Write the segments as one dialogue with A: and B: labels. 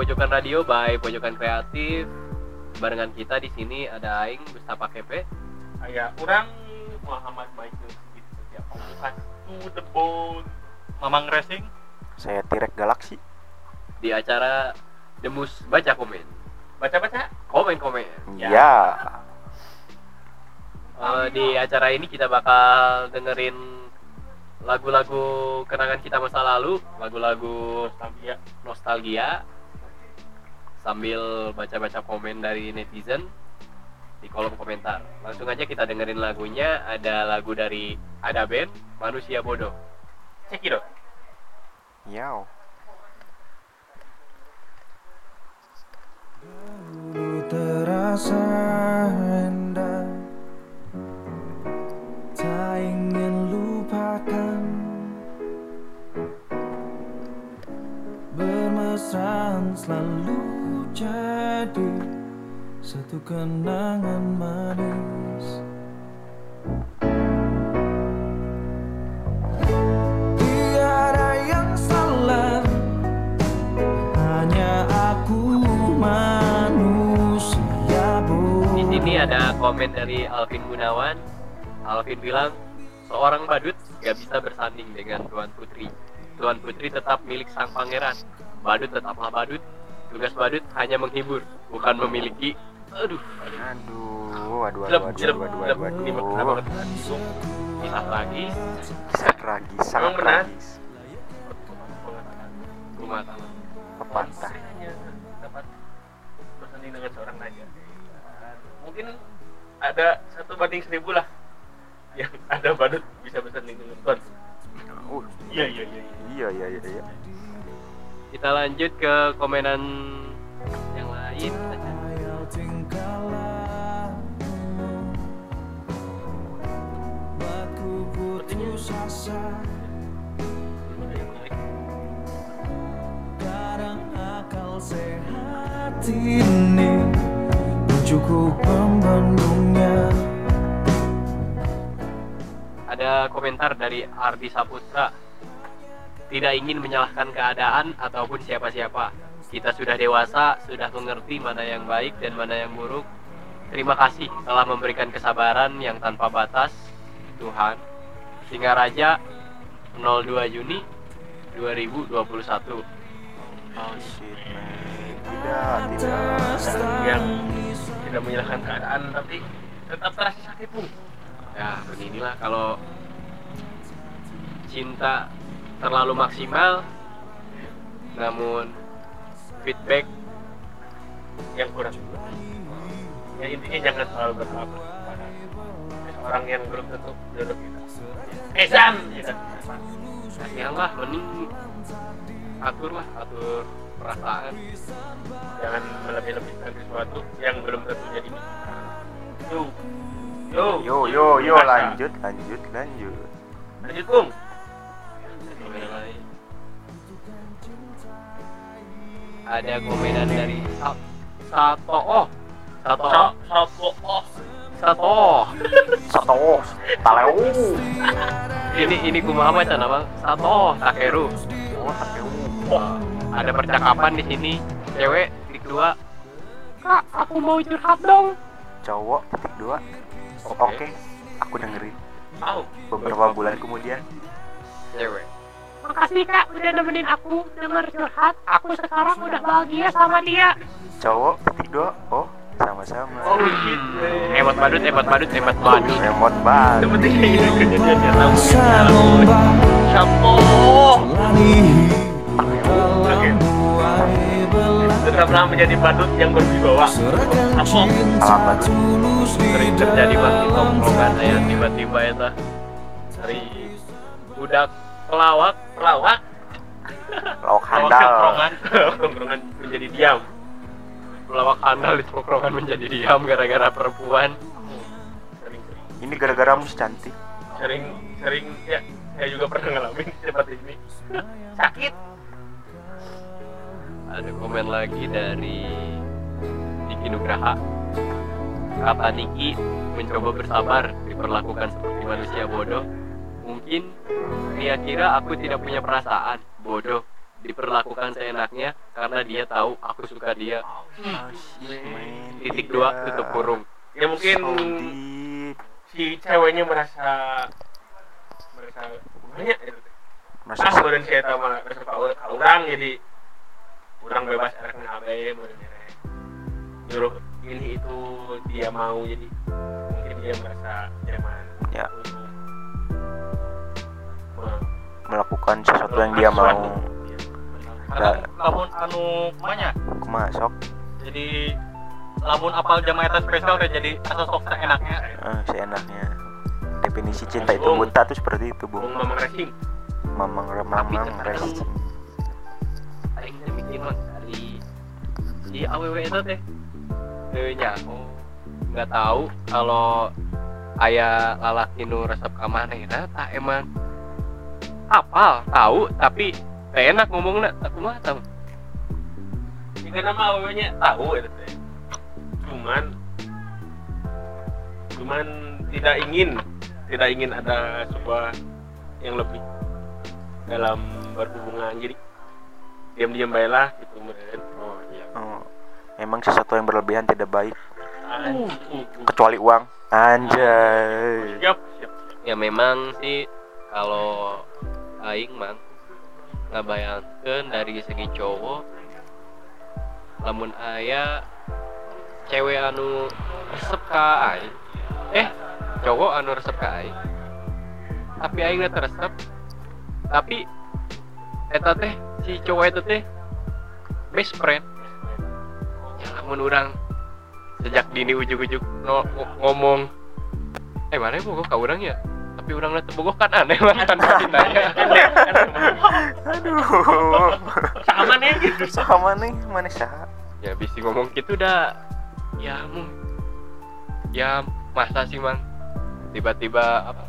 A: Pojokan Radio by Pojokan Kreatif. Barengan kita di sini ada Aing Mustafa Kepe.
B: Aya orang Muhammad Michael gitu setiap pembukaan to the bone Mamang Racing
C: Saya Tirek Galaksi.
A: di acara Demus Baca Komen.
B: baca-baca
A: Komen-komen.
B: Ya.
C: Ya.
A: Eh, di acara ini kita bakal dengerin lagu-lagu kenangan kita masa lalu, lagu-lagu
B: nostalgia
A: nostalgia sambil baca-baca komen dari netizen di kolom komentar. Langsung aja kita dengerin lagunya. Ada lagu dari ada band Manusia Bodoh.
B: cekidot.
D: Dulu terasa indah Tak ingin lupakan Bermesraan selalu jadi Satu kenangan manis
A: Di ada komen dari Alvin Gunawan. Alvin bilang, seorang badut gak bisa bersanding dengan Tuan Putri. Tuan Putri tetap milik sang pangeran. Badut tetaplah badut. Tugas badut hanya menghibur, bukan memiliki. Aduh,
C: Aduh, aduh, aduh, aduh, aduh, aduh,
A: Ini
C: aduh.
A: benar banget. Kisah tragis,
C: Kisah tragis, sangat tragis.
A: rumah tangga.
C: Pepatah.
B: dapat bersanding dengan seorang raja mungkin ada satu banding seribu lah yang ada badut bisa bersanding dengan tuan
C: Uh,
B: iya iya iya iya.
C: iya, iya, iya, iya.
A: Kita lanjut ke komenan yang lain.
D: Ini Cukup membendungnya
A: Ada komentar dari Ardi Saputra. Tidak ingin menyalahkan keadaan ataupun siapa-siapa. Kita sudah dewasa, sudah mengerti mana yang baik dan mana yang buruk. Terima kasih telah memberikan kesabaran yang tanpa batas, Tuhan. Singaraja 02 Juni 2021.
C: Oh shit, man. Tidak, tidak.
B: yang tidak menyalahkan keadaan tapi tetap terasa sakit pun
A: Ya, beginilah kalau cinta terlalu maksimal namun feedback
B: yang kurang. Ya intinya jangan terlalu berharap orang yang belum tentu jodoh kita eh Zam gitu.
A: kasihan lah mending atur lah atur perasaan.
B: Jangan melebih-lebihkan sesuatu yang belum tentu jadi yo yo.
C: Yo, yo, yo, lanjut, lanjut, lanjut.
B: lanjut Bung
A: ada komenan dari Sa Sato oh. Sato
B: so sopo oh.
A: Sato
C: Satu, taleu.
A: ini ini kumaha baca nama Sato Takeru.
C: Oh, taleu.
A: ada percakapan di sini. Cewek titik dua. Kak aku mau curhat dong.
C: Cowok, titik dua.
A: Oke.
C: Oke, aku dengerin.
B: Au.
C: Beberapa bulan kemudian,
A: cewek
E: Makasih kak udah nemenin aku denger curhat. Aku sekarang udah bahagia sama dia.
C: cowok, dua. Oh, sama-sama.
B: oh shit
A: hebat badut hebat badut hebat badut
B: ini kejadian yang tahu
D: Sanombak
B: Shampoo
D: Jalani hidup dalam buai belah
B: sudah pernah menjadi badut yang berwibawa Apa?
C: Alamat.
A: sering terjadi bang di tongkrongan ya tiba-tiba itu dari budak pelawak. Pelawak?
C: Lawak
B: Kalau
C: handal.
B: tongkrongan. Tongkrongan menjadi diam.
A: Pelawak handal di tongkrongan menjadi diam gara-gara perempuan.
B: Sering-sering
C: Ini gara-gara mus cantik.
B: sering sering ya saya juga pernah ngalamin seperti ini. Sakit.
A: Ada komen lagi dari Niki Nugraha. Kata Niki mencoba bersabar diperlakukan seperti manusia bodoh mungkin dia kira aku tidak punya perasaan. Bodoh. Diperlakukan seenaknya karena dia tahu aku suka dia.
C: Main
A: titik dua tutup kurung.
B: Ya mungkin si ceweknya merasa merasa banyak ya. Teh.
C: Masa
B: ah eta mah resep ka ka urang jadi urang bebas erek ngabe meureun erek nyuruh ini itu dia mau jadi mungkin dia merasa nyaman.
C: Ya. Melakukan sesuatu yang dia mau.
F: Lamun anu kumanya
C: Kumaha sok?
F: jadi lamun apal jam eta spesial teh jadi asa sok enaknya
C: Eh, seenaknya. Definisi cinta itu buta tuh seperti itu,
B: Bung mamang racing
C: Mamang
A: terkadang-
C: racing.
A: aing teh mikir mah dari di aww itu teh teu nya oh nggak tahu kalau ayah lalaki nu resep ka manehna tah emang apal tahu tapi teu enak ngomongna aku mah tahu.
B: Jika nama awalnya tahu itu teh. Cuman cuman tidak ingin tidak ingin ada sebuah yang lebih dalam berhubungan. Jadi diam-diam baiklah gitu meren oh iya.
C: Oh, emang sesuatu yang berlebihan tidak baik.
B: Uh.
C: kecuali uang. Anjay.
B: siap siap.
A: Ya memang sih kalau aing mah ngabayangkeun dari segi cowok lamun aya cewek anu resep ka aing eh cowok anu resep ka aing tapi aing teh resep tapi eta teh si cowok itu teh best friend. Ya lamun orang sejak dini ujuk-ujuk no- ngo- ngomong eh mana bogoh ka urang ya tapi urang teh bogoh kan aneh mah tanpa ditanya.
C: Aduh.
B: sama nih. Gitu
C: Sama nih, mana saha?
A: ya bisa ngomong gitu dah ya mung. Ya masa sih mang tiba-tiba apa?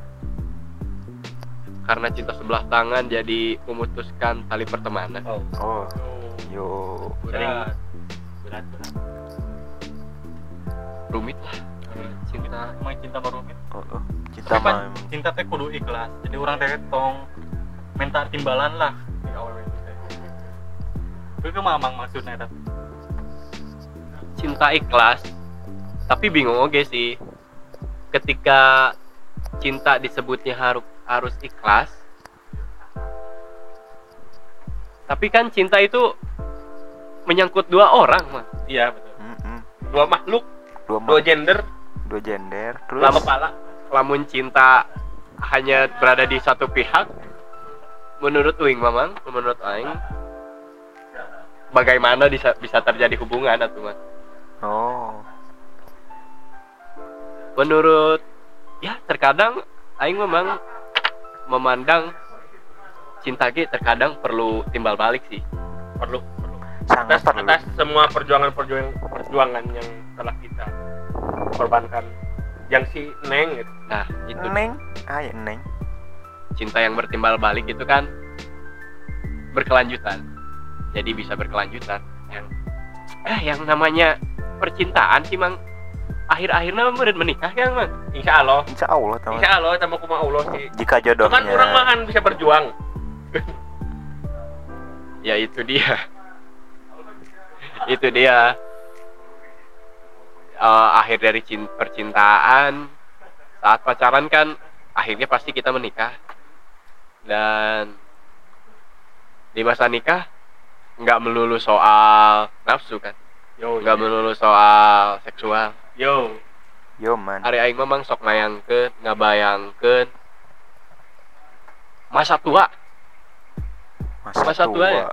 A: Karena cinta sebelah tangan jadi memutuskan tali pertemanan.
B: Oh.
C: Oh, yo.
B: berat. Berat berat.
A: Rumit lah. Cinta
F: emang cinta berumit
C: Oh, oh. Cinta
F: Tapi kan
C: mah
F: cinta teh kudu ikhlas. Jadi orang teh tong minta timbalan lah. Di awal itu itu mah emang maksudnya eta
A: cinta ikhlas. Tapi bingung oke sih. Ketika cinta disebutnya harus harus ikhlas. Tapi kan cinta itu menyangkut dua orang mah.
B: Iya betul.
C: Mm-mm.
B: dua makhluk
C: Dua,
B: dua gender
C: dua gender terus?
B: lama kepala
A: lamun cinta hanya berada di satu pihak menurut Uing mamang? Menurut Aing? Bagaimana bisa bisa terjadi hubungan atau mas?
C: Oh,
A: menurut ya terkadang Aing memang memandang cinta ge terkadang perlu timbal balik sih.
B: Perlu perlu.
C: Sangat
B: atas
C: perlu.
B: atas semua perjuangan perjuangan perjuangan yang telah kita korbankan yang si neng gitu.
A: Nah itu
C: Neng, ay neng.
A: cinta yang bertimbal balik itu kan berkelanjutan. Jadi bisa berkelanjutan. Yang eh yang namanya percintaan sih mang. Akhir-akhirnya murid menikah kan mang?
B: Insya Allah.
C: Insya Allah teman.
B: insya Allah sama kuma Allah sih.
C: Jika
B: itu kan
C: jodohnya.
B: orang makan bisa berjuang.
A: Ya itu dia. Itu dia Eh, akhir dari cin- percintaan saat pacaran kan akhirnya pasti kita menikah. Dan di masa nikah nggak melulu soal nafsu kan
B: yo
A: nggak melulu soal seksual.
B: Yo.
C: Yo man.
A: hari aing memang sok ngayangkeun ngabayangkeun. Masa tua. Masa tua ya?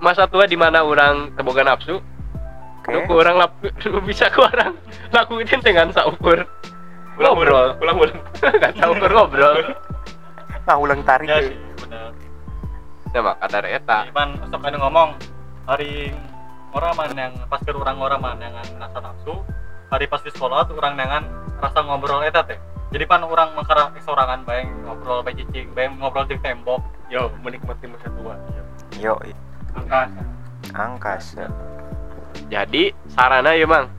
A: masa tua di mana orang teboga nafsu
C: Oke.
A: nu ku orang lap- bisa ku orang lakuin dengan saukur
B: ulang
A: ngobrol.
B: ulang ulang.
A: Nggak saukur ngobrol.
C: Nah, ulang tarik.
F: ya
C: tuh.
F: sih bener
A: ya maka dari eta
F: Iman sok ada ngomong. Hari orang man yang pas ke orang orang man yang rasa nafsu hari pas di sekolah tuh orang dengan rasa ngobrol eta teh. Jadi pan orang mengkara sorangan bayang ngobrol bae cicing bayang ngobrol di tembok.
B: Yo menikmati masa tua.
C: Yo,
B: angkasa
C: angkasa.
A: Jadi sarana ya mang.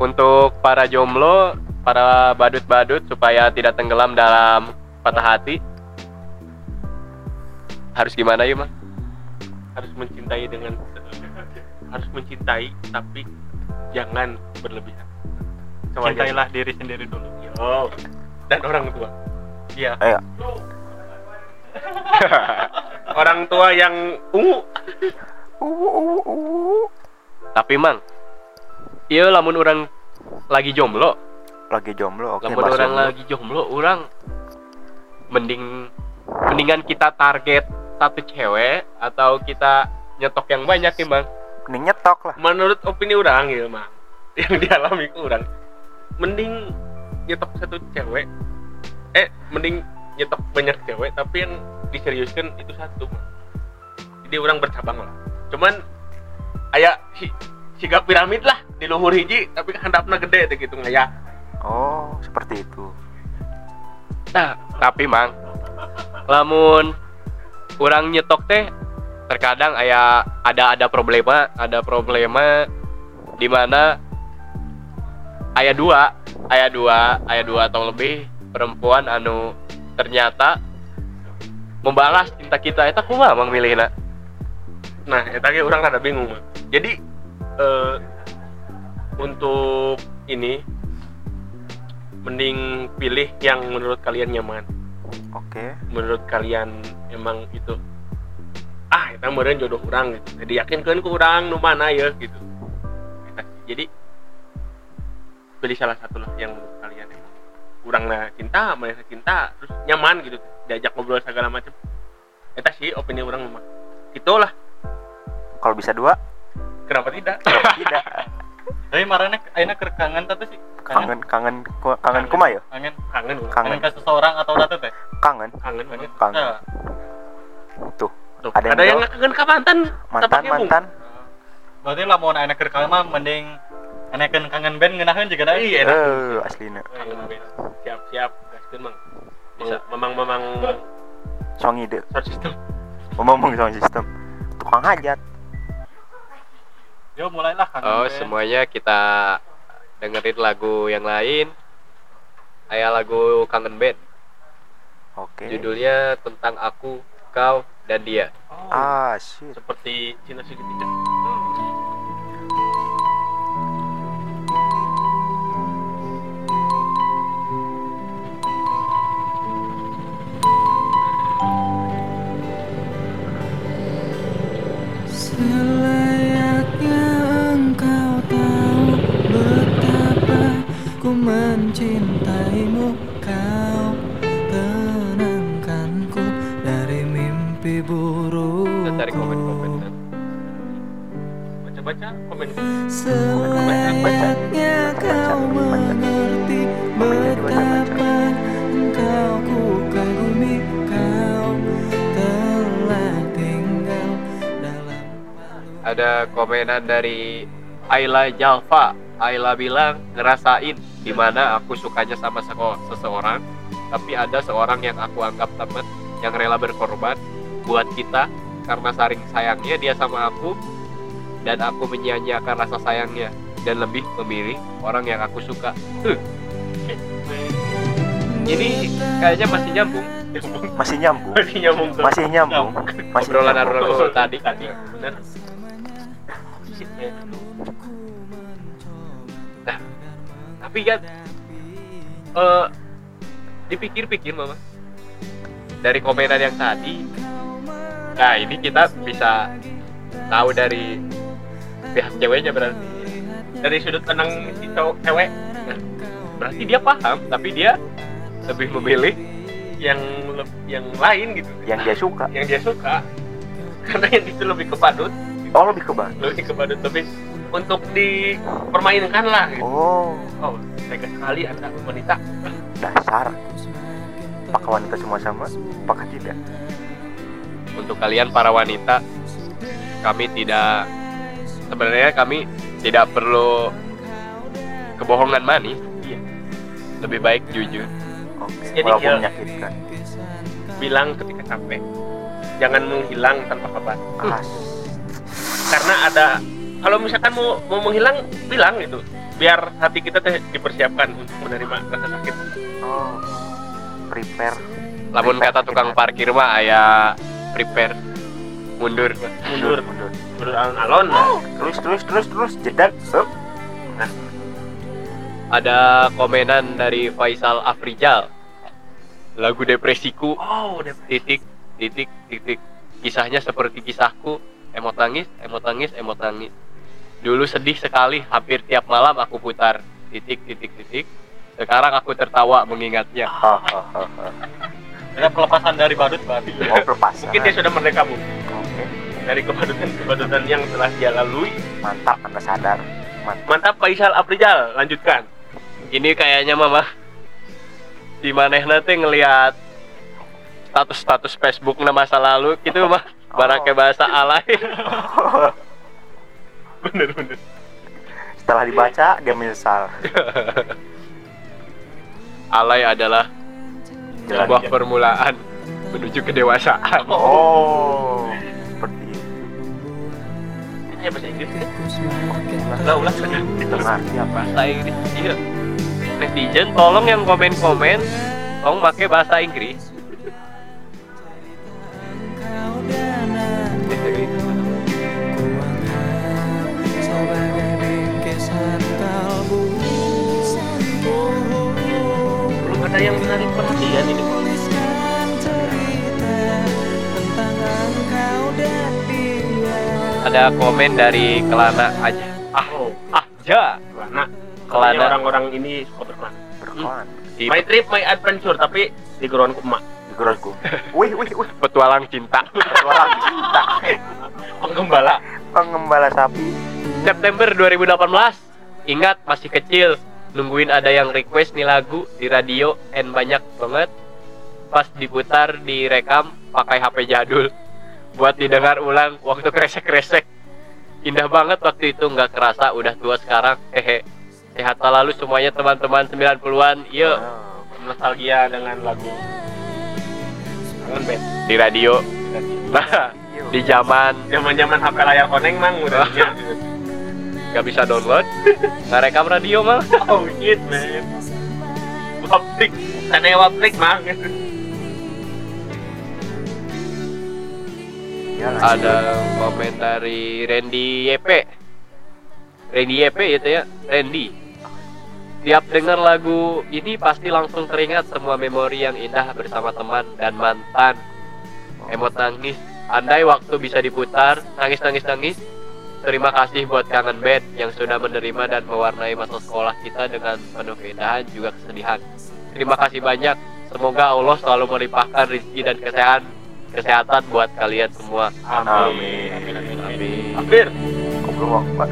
A: Untuk para jomblo para badut-badut supaya tidak tenggelam dalam patah hati harus gimana ya mang?
B: Harus mencintai dengan harus mencintai tapi jangan berlebihan.
F: Cintailah diri sendiri dulu.
B: Yo. dan orang tua.
F: Iya.
C: Ayo.
B: orang tua yang ungu
A: tapi mang iya lamun orang lagi jomblo
C: Lagi jomblo, oke.
A: lamun orang
C: jomblo.
A: lagi jomblo orang mending mendingan kita target satu cewek atau kita nyetok yang banyak ya bang
C: Mending nyetok lah.
B: menurut opini orang ya mah yang dialami ku orang mending nyetok satu cewek eh mending nyetok banyak cewek tapi yang diseriuskan itu satu Mang. jadi orang bercabang lah cuman aya si siga piramid lah di luhur hiji tapi handapna gede gitu ngaya
C: Oh, seperti itu.
A: nah tapi mang lamun orang nyetok teh terkadang aya ada ada problema ada problema di mana ayah dua ayah dua ayah dua atau lebih perempuan anu ternyata membalas cinta kita eta kumaha mang milihna
B: nah eta ge orang rada bingung Mang. Jadi eh, untuk ini mending pilih yang menurut kalian nyaman.
C: Oke.
B: menurut kalian emang itu ah kita meureun jodoh orang gitu. Jadi yakinkan ke orang nu mana ya gitu. Jadi pilih salah satu lah yang menurut kalian emang kurang nah cinta mana cinta terus nyaman gitu. Diajak ngobrol segala macam. Eta sih opini orang mah. Itulah.
C: Kalau bisa dua,
B: kenapa tidak
C: tidak.
F: tapi marahnya akhirnya kekangan tapi sih
C: Kangen, kangen, kangen kuma ya?
F: kangen
B: kangen
C: Kangen.
F: kangen ke seseorang atau datu teh
C: Kangen,
B: kangen
C: kangen.
F: Nah,
C: Tuh,
B: Tuh,
C: Ada
B: ada,
C: yang
B: kangen ke mantan
C: mantan, mantan.
F: berarti lah mau anak kekangan mah mending anak kangen band ngenahin juga dah
B: iya enak.
C: Eh, aslinya.
B: band. siap siap gaskeun mang
A: Bisa.
B: memang memang
C: Song ide.
B: sound system
C: Ngomong sound system. Tukang hajat.
F: Yo mulailah kangen
A: oh semuanya kita dengerin lagu yang lain. Ayah lagu kangen band.
C: Oke.
A: judulnya tentang aku kau dan dia.
C: Ah, shit.
B: seperti Cina segitiga
A: Ada komenan dari Ayla Jalfa. Ayla bilang ngerasain di mana aku sukanya sama seseorang tapi ada seorang yang aku anggap teman yang rela berkorban buat kita. Karena saring sayangnya dia sama aku dan aku menyia-nyiakan rasa sayangnya dan lebih memilih orang yang aku suka Huh. ini kayaknya masih nyambung
C: Masih nyambung.
B: masih nyambung tuh
C: Masih nyambung. Masih
A: obrolan
C: nyambung.
A: obrolan tadi
B: tadi bener
A: Nah, tapi kan eh dipikir-pikir mama dari komenan yang tadi nah ini kita bisa tahu dari pihak ceweknya berarti
B: dari sudut pandang si cowok cewek
A: berarti dia paham tapi dia lebih memilih
B: yang yang lain gitu
C: Yang dia suka.
B: yang dia suka karena yang itu lebih kepadut
C: Oh, lebih ke bawah.
B: lebih kepadut lebih untuk dipermainkan lah gitu.
C: Oh,
B: oh tega sekali anda wanita
C: dasar. Apakah wanita semua sama? Apakah tidak?
A: untuk kalian para wanita kami tidak sebenarnya kami tidak perlu kebohongan manis
B: Iya.
A: lebih baik jujur
C: Oke.
B: Jadi
C: Walaupun
B: ya-
C: menyakitkan.
B: bilang ketika capek jangan menghilang tanpa kabar
C: Ah,
B: karena ada kalau misalkan mau mau menghilang bilang gitu biar hati kita teh dipersiapkan untuk menerima rasa sakit
C: oh. Prepare.
A: lamun kata tukang parkir mah aya prepare mundur
B: mundur
C: Mundur.
B: Mundur alon-alon
C: Terus terus terus terus jedak. Sep.
A: ada komenan dari Faisal Afrijal lagu depresiku
B: oh udah
A: titik titik titik kisahnya seperti kisahku emot nangis emot nangis emot nangis dulu sedih sekali hampir tiap malam aku putar titik titik titik sekarang aku tertawa mengingatnya.
F: Ada pelepasan dari badut berarti.
C: Oh pelepasan.
B: mungkin dia sudah merdeka bu. Dari kebadutan-kebadutan yang telah dia lalui.
C: Mantap Anda sadar. Mantap.
B: mantap Faisal Aprijal lanjutkan.
A: Ini kayaknya mama di mana nanti ngelihat status-status Facebook na masa lalu gitu mah barangnya bahasa alay.
B: Bener bener.
C: Setelah dibaca dia menyesal.
A: alay adalah
C: Jalan
A: sebuah permulaan menuju kedewasaan.
C: Oh.
B: Ya bahasa Inggris lah ulah sudah
C: Ngerti apa?
A: bahasa Inggris iya netizen tolong yang komen-komen tolong pakai bahasa Inggris
B: belum ada yang menarik
A: ada komen dari Kelana aja ah
B: oh
A: aja
B: Kelana
A: Kelana.
B: Kelana orang ini suka berkelana
C: Berkawan.
A: di
B: my trip my adventure tapi di geron emak
C: Di gerosku. Wih wih wih.
A: petualang cinta
C: Orang cinta.
B: penggembala
C: Pengembala sapi.
A: September 2018 ingat masih kecil nungguin ada yang request nih lagu di radio and banyak banget pas diputar direkam pakai HP jadul buat didengar ulang waktu kresek-kresek. Indah banget waktu itu nggak kerasa udah tua sekarang. Hehe. Sehat selalu semuanya teman-teman 90-an yuk
C: Oh.
B: nostalgia dengan lagu. Kangen
A: di radio. Nah di zaman.
B: Zaman zaman HP layar koneng mang udah
A: nggak bisa download. Nggak rekam radio mah
B: oh shit man. Waplik sana waplik mang
C: Ya,
A: ada komen dari Randy YP Randy YP itu ya Randy. Tiap dengar lagu ini pasti langsung teringat semua memori yang indah bersama teman dan mantan. Emot nangis. Andai waktu bisa diputar nangis nangis nangis. Terima kasih buat kangen band yang sudah menerima dan mewarnai masa sekolah kita dengan penuh keindahan juga kesedihan. Terima kasih banyak. Semoga Allah selalu melimpahkan rezeki dan kesehatan kesehatan buat kalian semua
C: Amin.
A: Amin.
B: hampir
C: Goblok Akbar.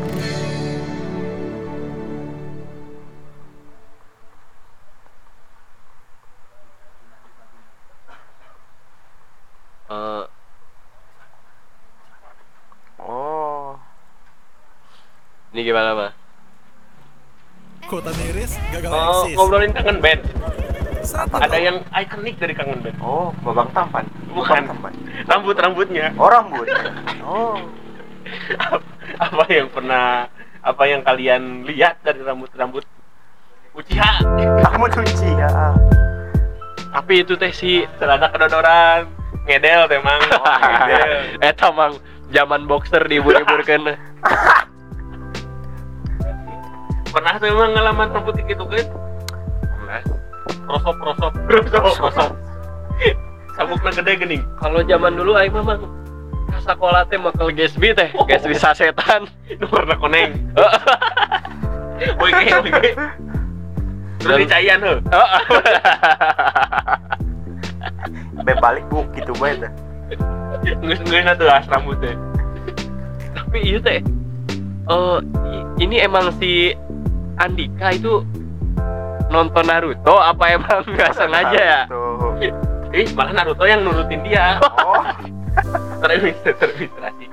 A: Eh,
C: Oh.
A: ini gimana mah?
G: Kota miris gagal
B: oh,
G: eksis.
B: ngobrolin kangen band ada yang ikonik dari kangen band
C: Oh, babang tampan.
B: Bukan. Rambut rambutnya
C: Oh, rambut. Oh.
B: apa yang pernah apa yang kalian lihat dari rambut rambut Uchiha
C: Kamu cuci ya.
A: Tapi itu teh si
B: celana kedodoran ngedel emang oh, ngedel
A: eta mang zaman boxer dibur-burkeun.
B: pernah tuh emang ngalaman rambut gitu kan
F: Prosop prosop.
B: Rosok, rosok. sabukna gede gening
A: Kalau zaman dulu aing mah mang sakola teh makel gesbi teh, gesbi sasetan.
B: nu warna kayak boy kayak terus dicayan heuh
C: Be balik bu gitu bae teh.
B: geus geus tuh as rambutnya
A: Tapi iya teh. Oh, i- ini emang si Andika itu nonton Naruto apa emang nggak sengaja ya?
B: Ih malah Naruto yang nurutin dia
C: Oh.
B: terregistrasi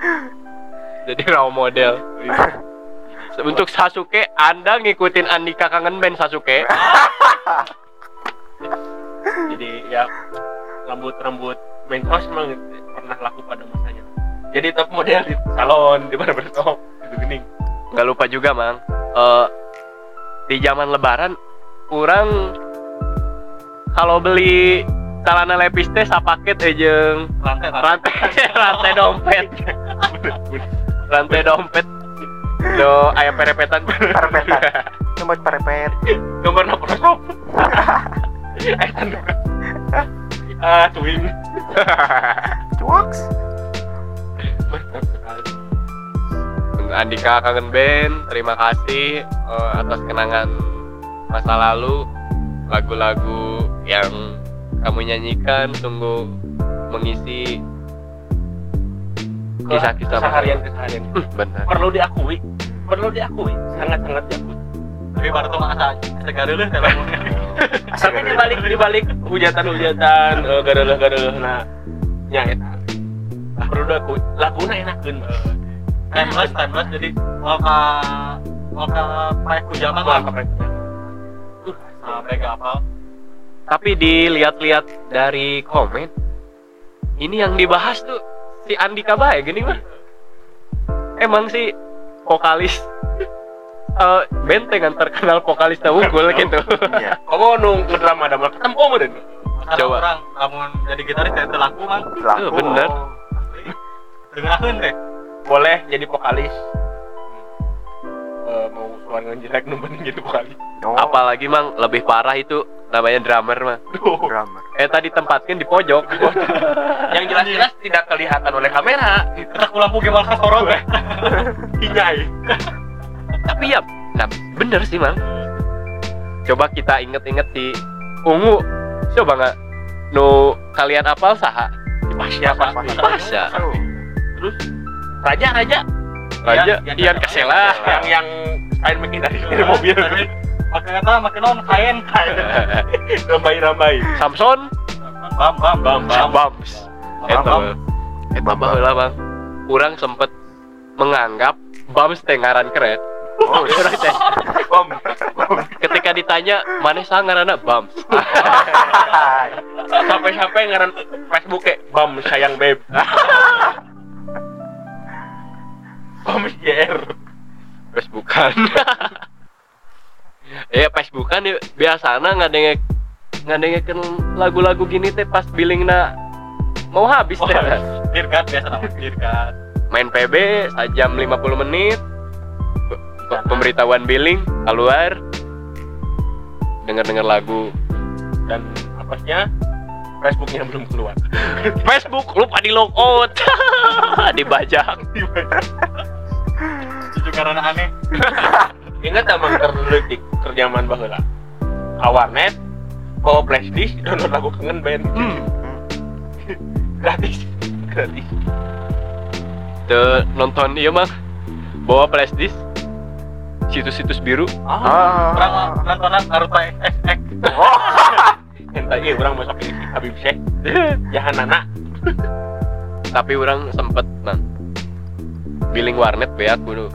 A: Jadi role model. Untuk Sasuke, Anda ngikutin Andika kangen band Sasuke.
B: jadi ya rambut rambut main cross memang pernah laku pada masanya jadi top model di salon di mana bertop itu gening
A: nggak lupa juga mang Eh, di zaman lebaran orang kalau beli celana lepis teh sapaket teh jeung
F: rantai rantai.
A: Rantai rantai dompet. Rantai dompet. Do aya perepetan.
C: Perepetan. Nyomot perepet.
B: gambar Photoshop eh tanduk ah swing
C: Cuaks.
A: Andika kangen band terima kasih eh, atas kenangan masa lalu. Lagu-lagu yang kamu nyanyikan sungguh mengisi kisah-kisah
B: keseharian keseharian.
A: Hmm, benar.
B: Perlu diakui perlu diakui. Sangat sangat diakui.
F: Tapi baru tuh asa segala dulu teleponnya
B: tapi di balik di balik hujatan hujatan uh, gareleh gareleh nah nya eta perlu diakui. Laguna enakeun
F: timeless timeless. Jadi mau ke mau ke proyek kujaman lah sampai gak apa
A: tapi dilihat-lihat dari komen ini yang dibahas tuh si Andika bae gini mah emang si vokalis eh benteng yang terkenal vokalis unggul gitu
C: Iya.
B: kamu nu ngedrama ada ketemu meureun
F: Karena
A: Coba.
F: orang namun jadi gitaris teh teu laku man
C: Laku.
A: Eh, bener.
F: dengerin teh
B: boleh jadi vokalis Eh, mau suara ngejelek nu mending jadi vokalis
C: Oh,
A: apalagi mang lebih parah itu namanya drummer mah.
B: Duh.
C: drummer.
A: eh tadi tempatkan di pojok.
B: Yang jelas-jelas tidak kelihatan oleh kamera.
F: Kita lampu gimana kan sorot teh
B: hinyai.
A: Tapi ya nah bener sih mang coba kita inget-inget si ungu. Coba nggak? Nu kalian apal saha?
B: Pasya pasti
A: Pasya.
B: terus raja raja?
A: Raja
F: Ian-
A: Ian Kesela.
B: yang yang kain menghindari dari mobil
F: pakai kata pakai non kain kain.
B: Rambai rambai
A: Samson?
F: Bam bam bam bam.
A: Bams
F: Bam,
A: Eta
F: bam.
A: Eta baheula bang Kurang sempet menganggap Bams teh ngaran keren
C: Oh,
B: bom
A: ketika ditanya mana sangarana Bams
B: sampai sampai ngaran Facebook kayak bam sayang beb bam JR
A: Facebookan ya Facebookan ya biasana ngadengek ngadengeken lagu-lagu gini teh pas billingna mau habis teh.
F: Dirgat biasa nama dirgat
A: main PB sajam 50 menit Pe- pemberitahuan billing keluar denger-denger lagu.
B: Dan apasnya? Facebooknya belum keluar.
A: Facebook lupa di logout. Dibajak
F: cucu karena aneh.
B: Ingat emang terletik kerjaman baheula kawarnet bawa flash disk download lagu kangen band.
A: Hmm.
B: gratis. Gratis.
A: Tuh, nonton iya mah bawa flash disk situs-situs biru.
C: Ah.
F: orang nontonan Naruto XXX
B: entah iya orang masuk ini Habib Syekh jahan anak.
A: Tapi orang sempet man billing warnet be aku dulu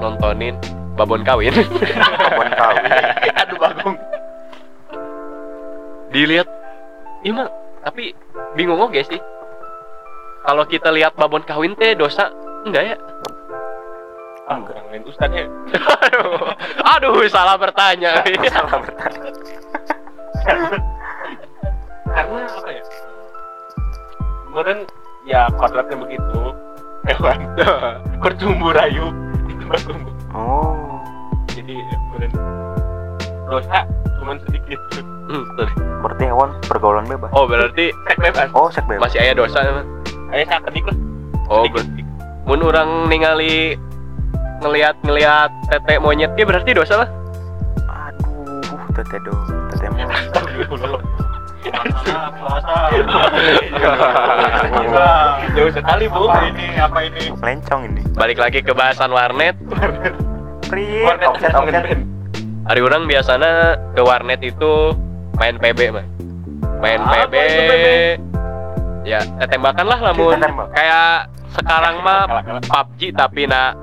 A: nontonin babon kawin.
C: Kebun kawin.
B: aduh bagong.
A: Dilihat. Iya mah tapi bingung oke sih. Kalau kita lihat babon kawin teh dosa? Enggak ya?
B: Ah kurang lain ustad ya?
A: Aduh, aduh salah bertanya.
C: Salah bertanya.
B: karena apa ya? Kemarin ya kodratnya begitu. Hewan. Bertumbuh rayu. Itu bertumbuh.
C: Oh.
B: Kemarin dosa cuman sedikit.
A: Hmm, tuh.
C: Berarti hewan pergaulan bebas.
A: oh berarti
B: sek bebas?
C: Oh, sek bebas.
A: masih aya dosa emang
B: saya saya kedik lah
A: oh
B: sedikit.
A: ber- mun orang ningali ngelihat ngelihat tete monyet ge berarti dosa lah
C: Aduh, tete do, tete
F: puasa
B: jauh sekali bu.
F: Apa ini? Apa ini?
C: Lencong ini.
A: balik lagi ke bahasan warnet
B: Warnet.
C: Offset, offset.
A: hari orang biasanya ke warnet itu main PB mah main
B: Apa
A: PB ya tembakan lah lamun kayak sekarang mah. PUBG tapi na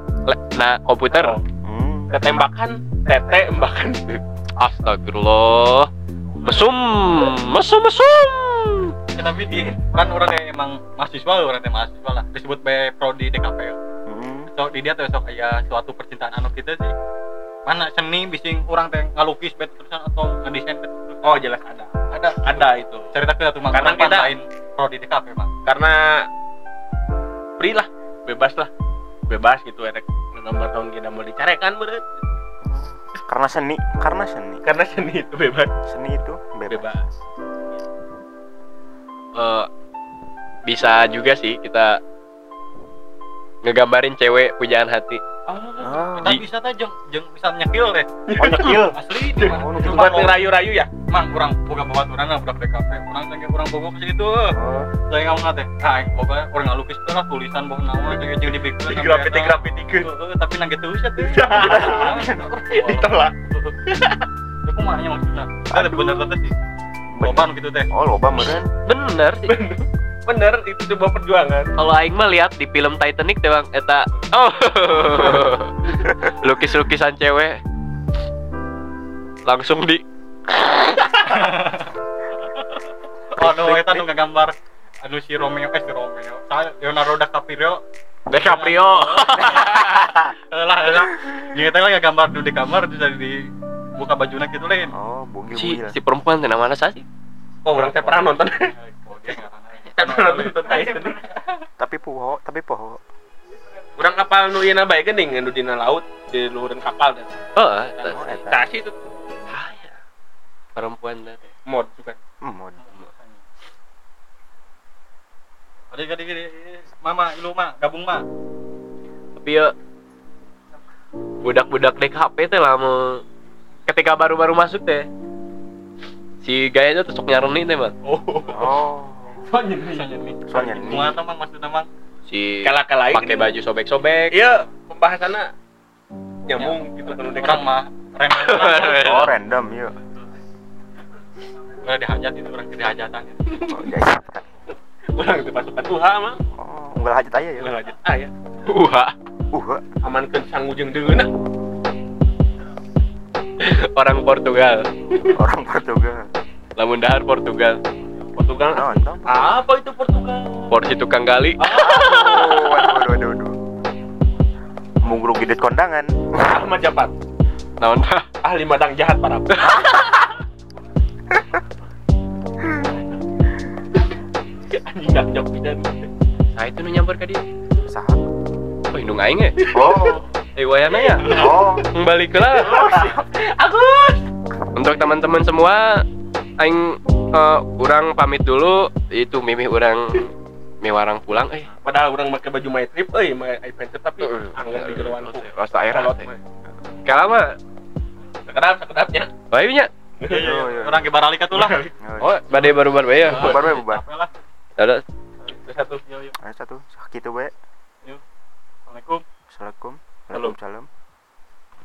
A: na komputer.
B: Oh.
C: Hmm.
B: ketembakan tete embakan
A: astagfirullah. Mesum mesum mesum.
F: Ya, tapi di kan orang yang emang mahasiswa orang yang mahasiswa lah. Disebut B prodi DKP ya.
C: Hmm.
F: so di dia tuh sok kayak suatu percintaan anu kita sih. Mana seni bising orang teh ngalukis bet terusan atau ngedesain bet terusan
B: oh jelas ada. Ada. Ada itu.
F: Cerita kita tuh
B: Karena kita-
F: lain pro di DKP mang?
B: Karena free lah bebas lah. Bebas gitu erek gambar tahun kita mau dicarekan bener
C: Karena seni, karena seni.
B: karena seni itu bebas.
C: Seni itu bebas.
B: bebas.
A: Eh, bisa juga sih kita ngegambarin cewek pujaan hati.
C: Ah,
F: kita bisa tuh jeng jeng bisa nyekil deh.
C: Oh nyekil.
F: asli itu
C: Oh, nu
F: Cuma
B: buat
F: kalau-
B: ngerayu-rayu ya.
F: Mang kurang boga bawa orang lah budak DKP orang tengah kurang boga ke situ
C: Oh,
F: saya ngomong teh ah boga orang ngalukis tuh lah tulisan boga nawa jeung jeung dibikeun
B: di graffiti graffiti
F: Heeh, tapi nang gitu sih tuh.
B: Ditolak.
F: Itu kumanya maksudnya? Ada bener teh sih. Loba nu gitu teh.
C: Oh loba meureun.
A: bener sih
B: bener itu sebuah perjuangan.
A: Kalau aing mah lihat di film Titanic teh bang eta. Oh. Lukis-lukisan cewek. Langsung di
F: oh no eta nu ngagambar anu si Romeo eh si Romeo. Leonardo DiCaprio.
A: DiCaprio.
F: Lah lah. Jeung eta lah gambar nu di kamar terus di buka bajuna gitu lain
C: Oh, bugil
A: si si perempuan teh namanya sih
B: oh orang saya pernah nonton Pernah nonton Titanic
C: Tapi poho, tapi poho.
B: orang kapal nu ieu bae geuning nu dina laut di luhureun kapal teh.
A: Oh
C: Oh,
B: tah itu.
A: Ah, ya. perempuan teh.
B: Mod bukan.
C: Hmm, mod.
F: Adik adik adik mama ilu mah gabung mah
A: tapi ya budak-budak DKP teh lah mau ketika baru-baru masuk teh si gayanya tuh sok nyareni teh bang.
B: Oh.
C: Oh,
F: soalnya nih.
C: Soalnya ini.
F: Kumaha teh mang?
A: Si
B: kala-kala
A: pakai baju sobek-sobek.
B: Iya pembahasannya nyambung gitu kan udah
F: orang mah random
C: Oh, random yuk.
F: Udah dihajat itu orang dihajatan
C: Oh, jadi.
B: orang itu pasukan Tuhan mah
C: Oh, unggal hajat aya ya.
B: ulah lanjut ah ya
A: wah
C: Uh,
B: amankeun sangu jeung deuna
A: orang Portugal.
C: Orang Portugal.
A: lamun dahar Portugal
B: Portugal.
C: Nonton.
B: apa? Itu Portugal?
A: Porsi tukang gali.
C: Oh, waduh, waduh, waduh, waduh. Mungruk gidit kondangan.
B: Ahmad Japat
A: naon? Dah
B: ahli madang jahat para anjing dah jauh pidan.
A: Nah itu nu nyamper ka dia.
C: Saha?
A: oh indung aing ya?
C: Oh,
A: eh wayana ya?
C: Oh.
A: balik lah. Agus! Untuk teman-teman semua aing eh, urang pamit dulu itu mimih urang miwarang pulang eh
B: padahal orang pakai baju my trip euy my adventure tapi
A: Heeh.
B: anggar di geruan
A: rasa air teh
B: mah. sekedap sekedapnya
A: bayunya
F: Iya, iya.
C: Oh, iya.
F: Orang ke baralika tuh lah.
A: oh badai baru-baru ya
C: bubar we bubar.
F: Capek lah.
A: ada
B: satu.
C: Ayo satu, gitu we.
F: Assalamualaikum.
C: Assalamualaikum.
B: Salam.
C: Waalaikumsalam.